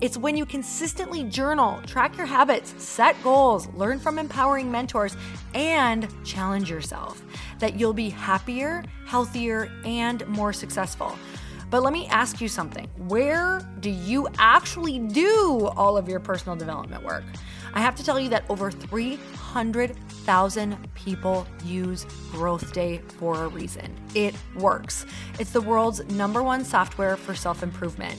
It's when you consistently journal, track your habits, set goals, learn from empowering mentors, and challenge yourself that you'll be happier, healthier, and more successful. But let me ask you something. Where do you actually do all of your personal development work? I have to tell you that over 300,000 people use Growth Day for a reason. It works. It's the world's number one software for self improvement.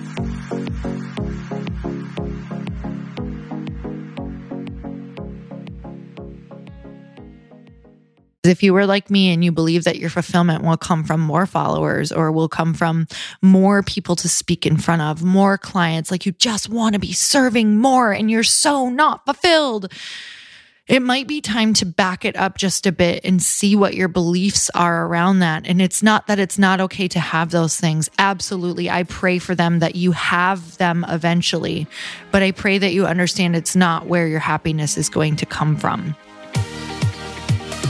If you were like me and you believe that your fulfillment will come from more followers or will come from more people to speak in front of, more clients, like you just want to be serving more and you're so not fulfilled, it might be time to back it up just a bit and see what your beliefs are around that. And it's not that it's not okay to have those things. Absolutely. I pray for them that you have them eventually, but I pray that you understand it's not where your happiness is going to come from.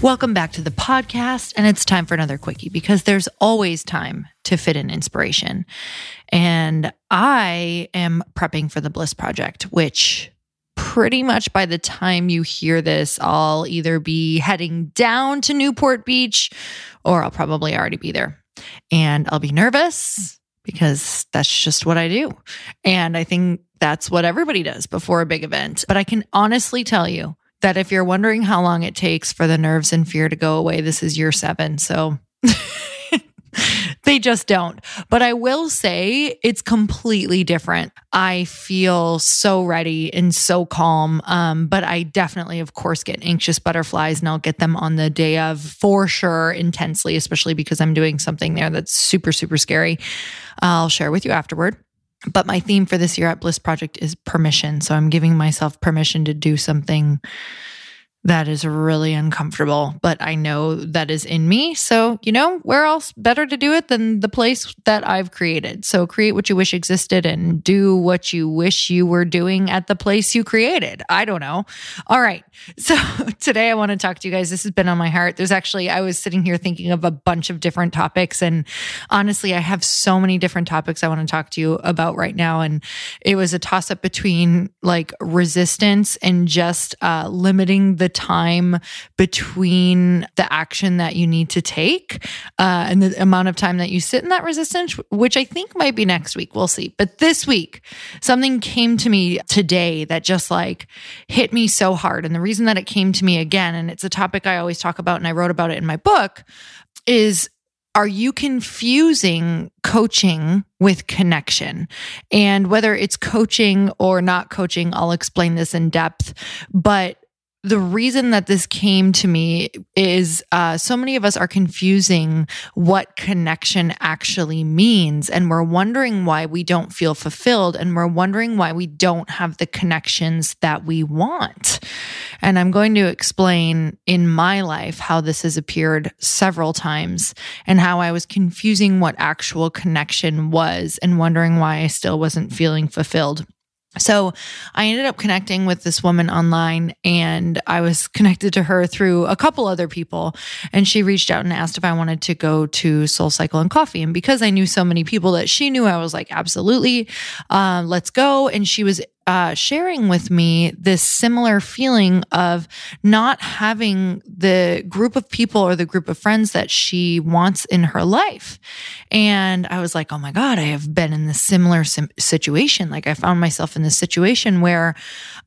Welcome back to the podcast. And it's time for another quickie because there's always time to fit in inspiration. And I am prepping for the Bliss Project, which pretty much by the time you hear this, I'll either be heading down to Newport Beach or I'll probably already be there. And I'll be nervous because that's just what I do. And I think that's what everybody does before a big event. But I can honestly tell you that if you're wondering how long it takes for the nerves and fear to go away, this is year seven. So they just don't. But I will say it's completely different. I feel so ready and so calm. Um, but I definitely, of course, get anxious butterflies and I'll get them on the day of for sure, intensely, especially because I'm doing something there that's super, super scary. I'll share with you afterward. But my theme for this year at Bliss Project is permission. So I'm giving myself permission to do something that is really uncomfortable, but I know that is in me. So, you know, where else better to do it than the place that I've created? So, create what you wish existed and do what you wish you were doing at the place you created. I don't know. All right. So, today I want to talk to you guys. This has been on my heart. There's actually, I was sitting here thinking of a bunch of different topics. And honestly, I have so many different topics I want to talk to you about right now. And it was a toss up between like resistance and just uh, limiting the time between the action that you need to take uh, and the amount of time that you sit in that resistance, which I think might be next week. We'll see. But this week, something came to me today that just like hit me so hard. And the reason that it came to me again, and it's a topic I always talk about, and I wrote about it in my book, is are you confusing coaching with connection? And whether it's coaching or not coaching, I'll explain this in depth. But the reason that this came to me is uh, so many of us are confusing what connection actually means. And we're wondering why we don't feel fulfilled. And we're wondering why we don't have the connections that we want. And I'm going to explain in my life how this has appeared several times and how I was confusing what actual connection was and wondering why I still wasn't feeling fulfilled. So I ended up connecting with this woman online and I was connected to her through a couple other people. And she reached out and asked if I wanted to go to Soul Cycle and Coffee. And because I knew so many people that she knew, I was like, absolutely, uh, let's go. And she was uh, sharing with me this similar feeling of not having the group of people or the group of friends that she wants in her life. And I was like, oh my God, I have been in this similar sim- situation. Like I found myself in this situation where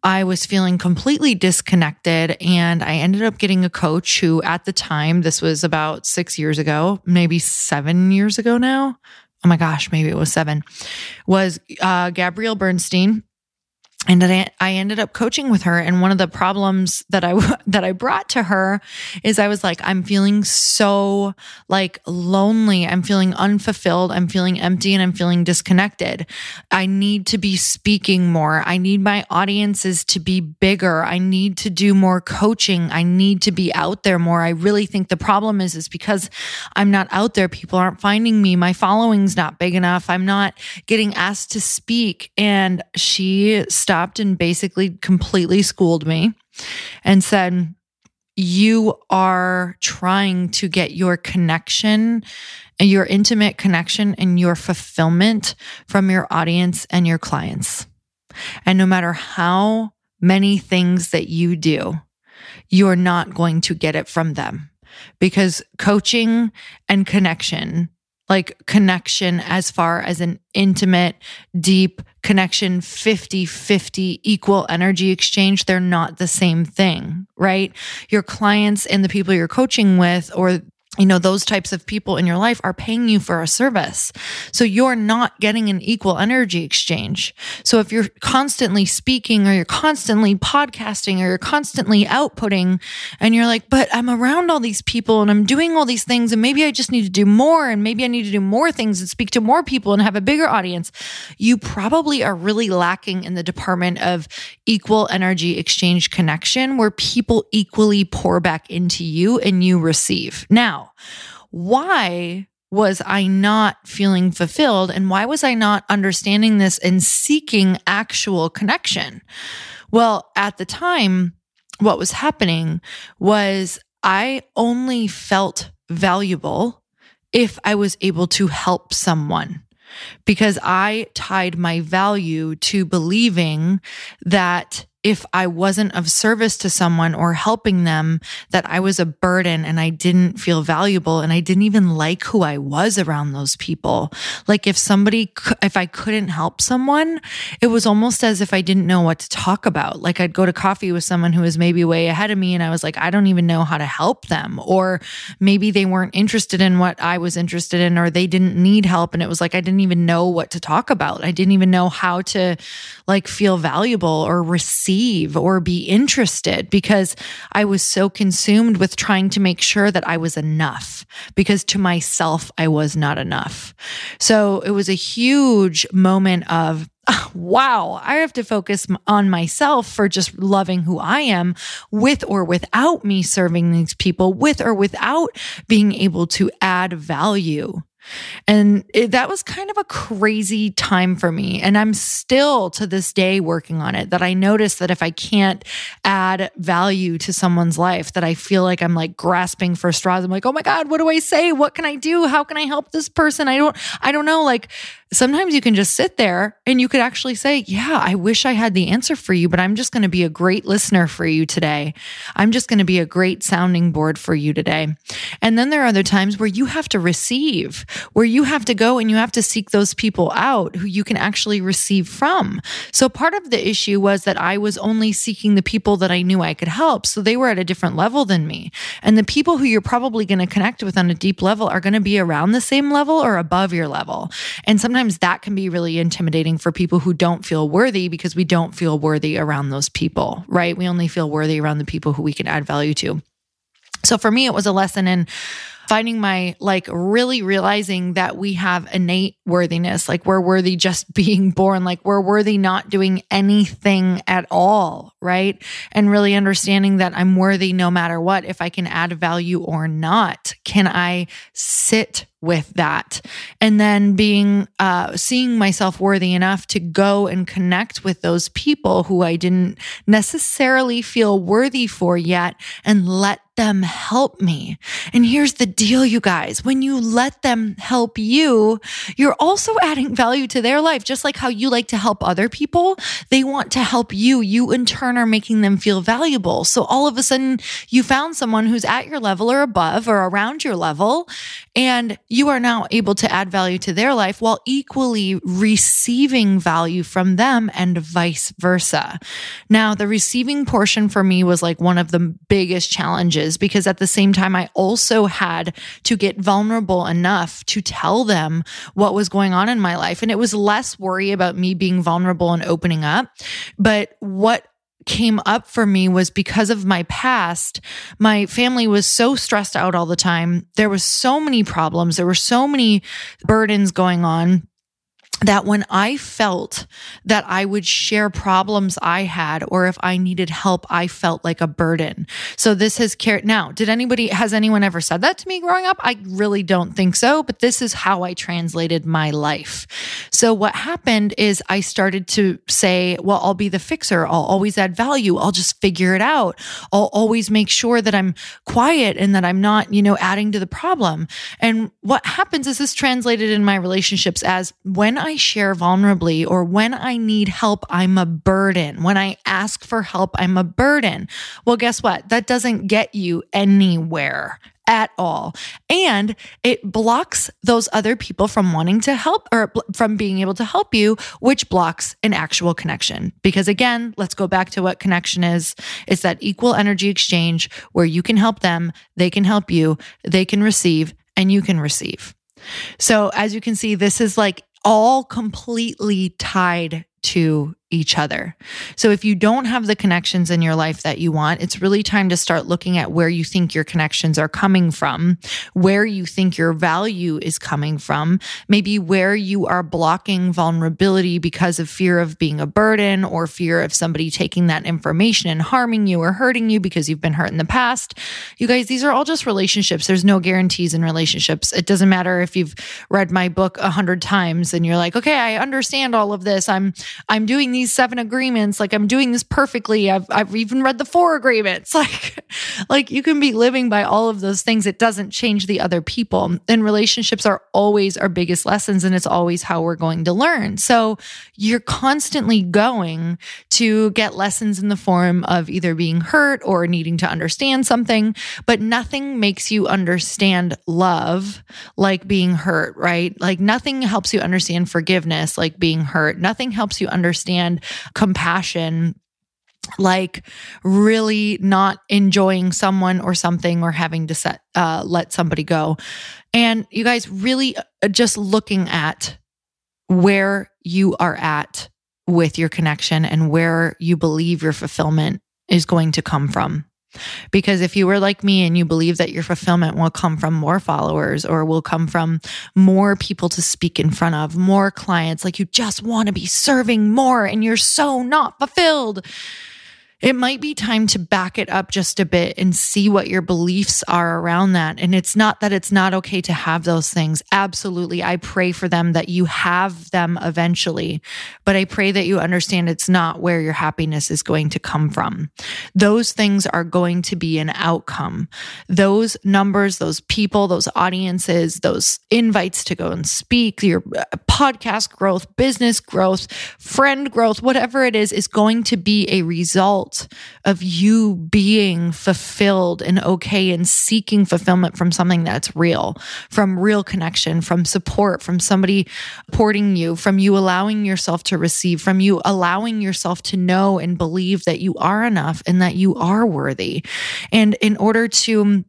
I was feeling completely disconnected. And I ended up getting a coach who, at the time, this was about six years ago, maybe seven years ago now. Oh my gosh, maybe it was seven, was uh, Gabrielle Bernstein and I, I ended up coaching with her. And one of the problems that i that i brought to her is i was like i'm feeling so like lonely. I'm feeling unfulfilled. I'm feeling empty and i'm feeling disconnected. I need to be speaking more. I need my audiences to be bigger. I need to do more coaching. I need to be out there more. I really think the problem is is because i'm not out there people aren't finding me. My following's not big enough. I'm not getting asked to speak. And she stopped and basically completely schooled me and said, You are trying to get your connection and your intimate connection and your fulfillment from your audience and your clients. And no matter how many things that you do, you're not going to get it from them because coaching and connection like connection as far as an intimate, deep connection, 50 50 equal energy exchange. They're not the same thing, right? Your clients and the people you're coaching with or you know, those types of people in your life are paying you for a service. So you're not getting an equal energy exchange. So if you're constantly speaking or you're constantly podcasting or you're constantly outputting and you're like, but I'm around all these people and I'm doing all these things and maybe I just need to do more and maybe I need to do more things and speak to more people and have a bigger audience, you probably are really lacking in the department of equal energy exchange connection where people equally pour back into you and you receive. Now, why was I not feeling fulfilled? And why was I not understanding this and seeking actual connection? Well, at the time, what was happening was I only felt valuable if I was able to help someone because I tied my value to believing that if I wasn't of service to someone or helping them, that I was a burden and I didn't feel valuable and I didn't even like who I was around those people. Like if somebody, if I couldn't help someone, it was almost as if I didn't know what to talk about. Like I'd go to coffee with someone who was maybe way ahead of me and I was like, I don't even know how to help them. Or maybe they weren't interested in what I was interested in or they didn't need help. And it was like, I didn't even know what to talk about. I didn't even know how to like feel valuable or receive receive or be interested because I was so consumed with trying to make sure that I was enough because to myself, I was not enough. So it was a huge moment of, wow, I have to focus on myself for just loving who I am with or without me serving these people, with or without being able to add value. And it, that was kind of a crazy time for me. And I'm still to this day working on it. That I notice that if I can't add value to someone's life, that I feel like I'm like grasping for straws. I'm like, oh my God, what do I say? What can I do? How can I help this person? I don't, I don't know. Like sometimes you can just sit there and you could actually say, Yeah, I wish I had the answer for you, but I'm just going to be a great listener for you today. I'm just going to be a great sounding board for you today. And then there are other times where you have to receive, where you have to go and you have to seek those people out who you can actually receive from. So part of the issue was that I was only seeking the people that I knew I could help. So they were at a different level than me. And the people who you're probably going to connect with on a deep level are going to be around the same level or above your level. And sometimes sometimes that can be really intimidating for people who don't feel worthy because we don't feel worthy around those people, right? We only feel worthy around the people who we can add value to. So for me, it was a lesson in finding my like really realizing that we have innate worthiness like we're worthy just being born like we're worthy not doing anything at all right and really understanding that i'm worthy no matter what if i can add value or not can i sit with that and then being uh, seeing myself worthy enough to go and connect with those people who i didn't necessarily feel worthy for yet and let them help me. And here's the deal, you guys. When you let them help you, you're also adding value to their life. Just like how you like to help other people, they want to help you. You in turn are making them feel valuable. So all of a sudden you found someone who's at your level or above or around your level, and you are now able to add value to their life while equally receiving value from them and vice versa. Now, the receiving portion for me was like one of the biggest challenges because at the same time, I also had to get vulnerable enough to tell them what was going on in my life. And it was less worry about me being vulnerable and opening up. But what came up for me was because of my past my family was so stressed out all the time. There was so many problems. There were so many burdens going on that when I felt that I would share problems I had, or if I needed help, I felt like a burden. So this has carried. Now, did anybody, has anyone ever said that to me growing up? I really don't think so, but this is how I translated my life. So what happened is I started to say, well, I'll be the fixer. I'll always add value. I'll just figure it out. I'll always make sure that I'm quiet and that I'm not, you know, adding to the problem. And what happens is this translated in my relationships as when I I share vulnerably or when I need help, I'm a burden. When I ask for help, I'm a burden. Well, guess what? That doesn't get you anywhere at all. And it blocks those other people from wanting to help or from being able to help you, which blocks an actual connection. Because again, let's go back to what connection is. It's that equal energy exchange where you can help them, they can help you, they can receive, and you can receive. So as you can see, this is like all completely tied to each other. So if you don't have the connections in your life that you want, it's really time to start looking at where you think your connections are coming from, where you think your value is coming from, maybe where you are blocking vulnerability because of fear of being a burden or fear of somebody taking that information and harming you or hurting you because you've been hurt in the past. You guys, these are all just relationships. There's no guarantees in relationships. It doesn't matter if you've read my book a hundred times and you're like, okay, I understand all of this. I'm I'm doing these these seven agreements. Like I'm doing this perfectly. I've I've even read the four agreements. Like like you can be living by all of those things. It doesn't change the other people. And relationships are always our biggest lessons and it's always how we're going to learn. So you're constantly going to get lessons in the form of either being hurt or needing to understand something, but nothing makes you understand love like being hurt, right? Like nothing helps you understand forgiveness like being hurt. Nothing helps you understand and compassion like really not enjoying someone or something or having to set uh, let somebody go and you guys really uh, just looking at where you are at with your connection and where you believe your fulfillment is going to come from. Because if you were like me and you believe that your fulfillment will come from more followers or will come from more people to speak in front of, more clients, like you just want to be serving more and you're so not fulfilled, it might be time to back it up just a bit and see what your beliefs are around that. And it's not that it's not okay to have those things. Absolutely. I pray for them that you have them eventually, but I pray that you understand it's not where your happiness is going to come from. Those things are going to be an outcome. Those numbers, those people, those audiences, those invites to go and speak, your uh, podcast growth, business growth, friend growth, whatever it is, is going to be a result result of you being fulfilled and okay and seeking fulfillment from something that's real, from real connection, from support, from somebody supporting you, from you allowing yourself to receive, from you allowing yourself to know and believe that you are enough and that you are worthy. And in order to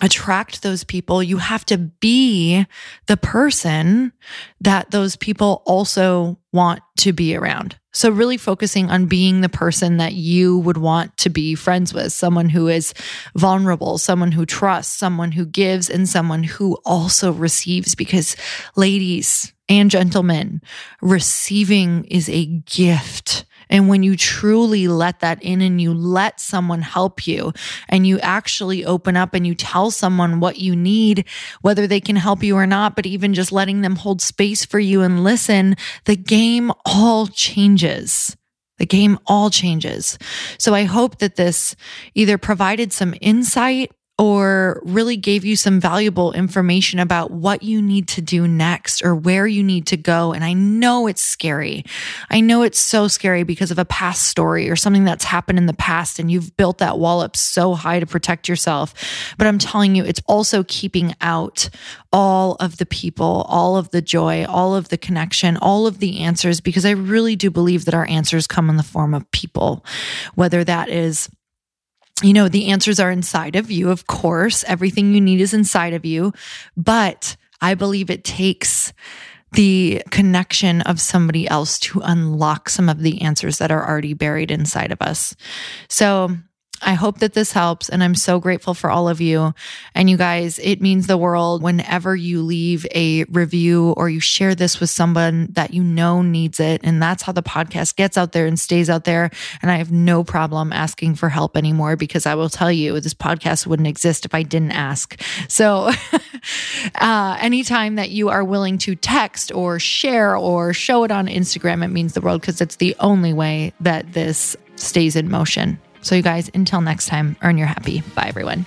attract those people, you have to be the person that those people also want to be around. So, really focusing on being the person that you would want to be friends with someone who is vulnerable, someone who trusts, someone who gives, and someone who also receives. Because, ladies and gentlemen, receiving is a gift. And when you truly let that in and you let someone help you and you actually open up and you tell someone what you need, whether they can help you or not, but even just letting them hold space for you and listen, the game all changes. The game all changes. So I hope that this either provided some insight or really gave you some valuable information about what you need to do next or where you need to go. And I know it's scary. I know it's so scary because of a past story or something that's happened in the past and you've built that wall up so high to protect yourself. But I'm telling you, it's also keeping out all of the people, all of the joy, all of the connection, all of the answers, because I really do believe that our answers come in the form of people, whether that is you know, the answers are inside of you. Of course, everything you need is inside of you. But I believe it takes the connection of somebody else to unlock some of the answers that are already buried inside of us. So I hope that this helps. And I'm so grateful for all of you. And you guys, it means the world whenever you leave a review or you share this with someone that you know needs it. And that's how the podcast gets out there and stays out there. And I have no problem asking for help anymore because I will tell you this podcast wouldn't exist if I didn't ask. So, uh, anytime that you are willing to text or share or show it on Instagram, it means the world because it's the only way that this stays in motion. So, you guys, until next time, earn your happy. Bye, everyone.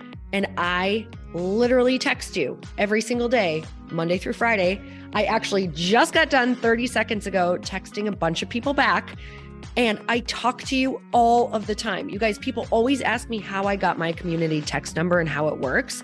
And I literally text you every single day, Monday through Friday. I actually just got done 30 seconds ago texting a bunch of people back. And I talk to you all of the time. You guys, people always ask me how I got my community text number and how it works.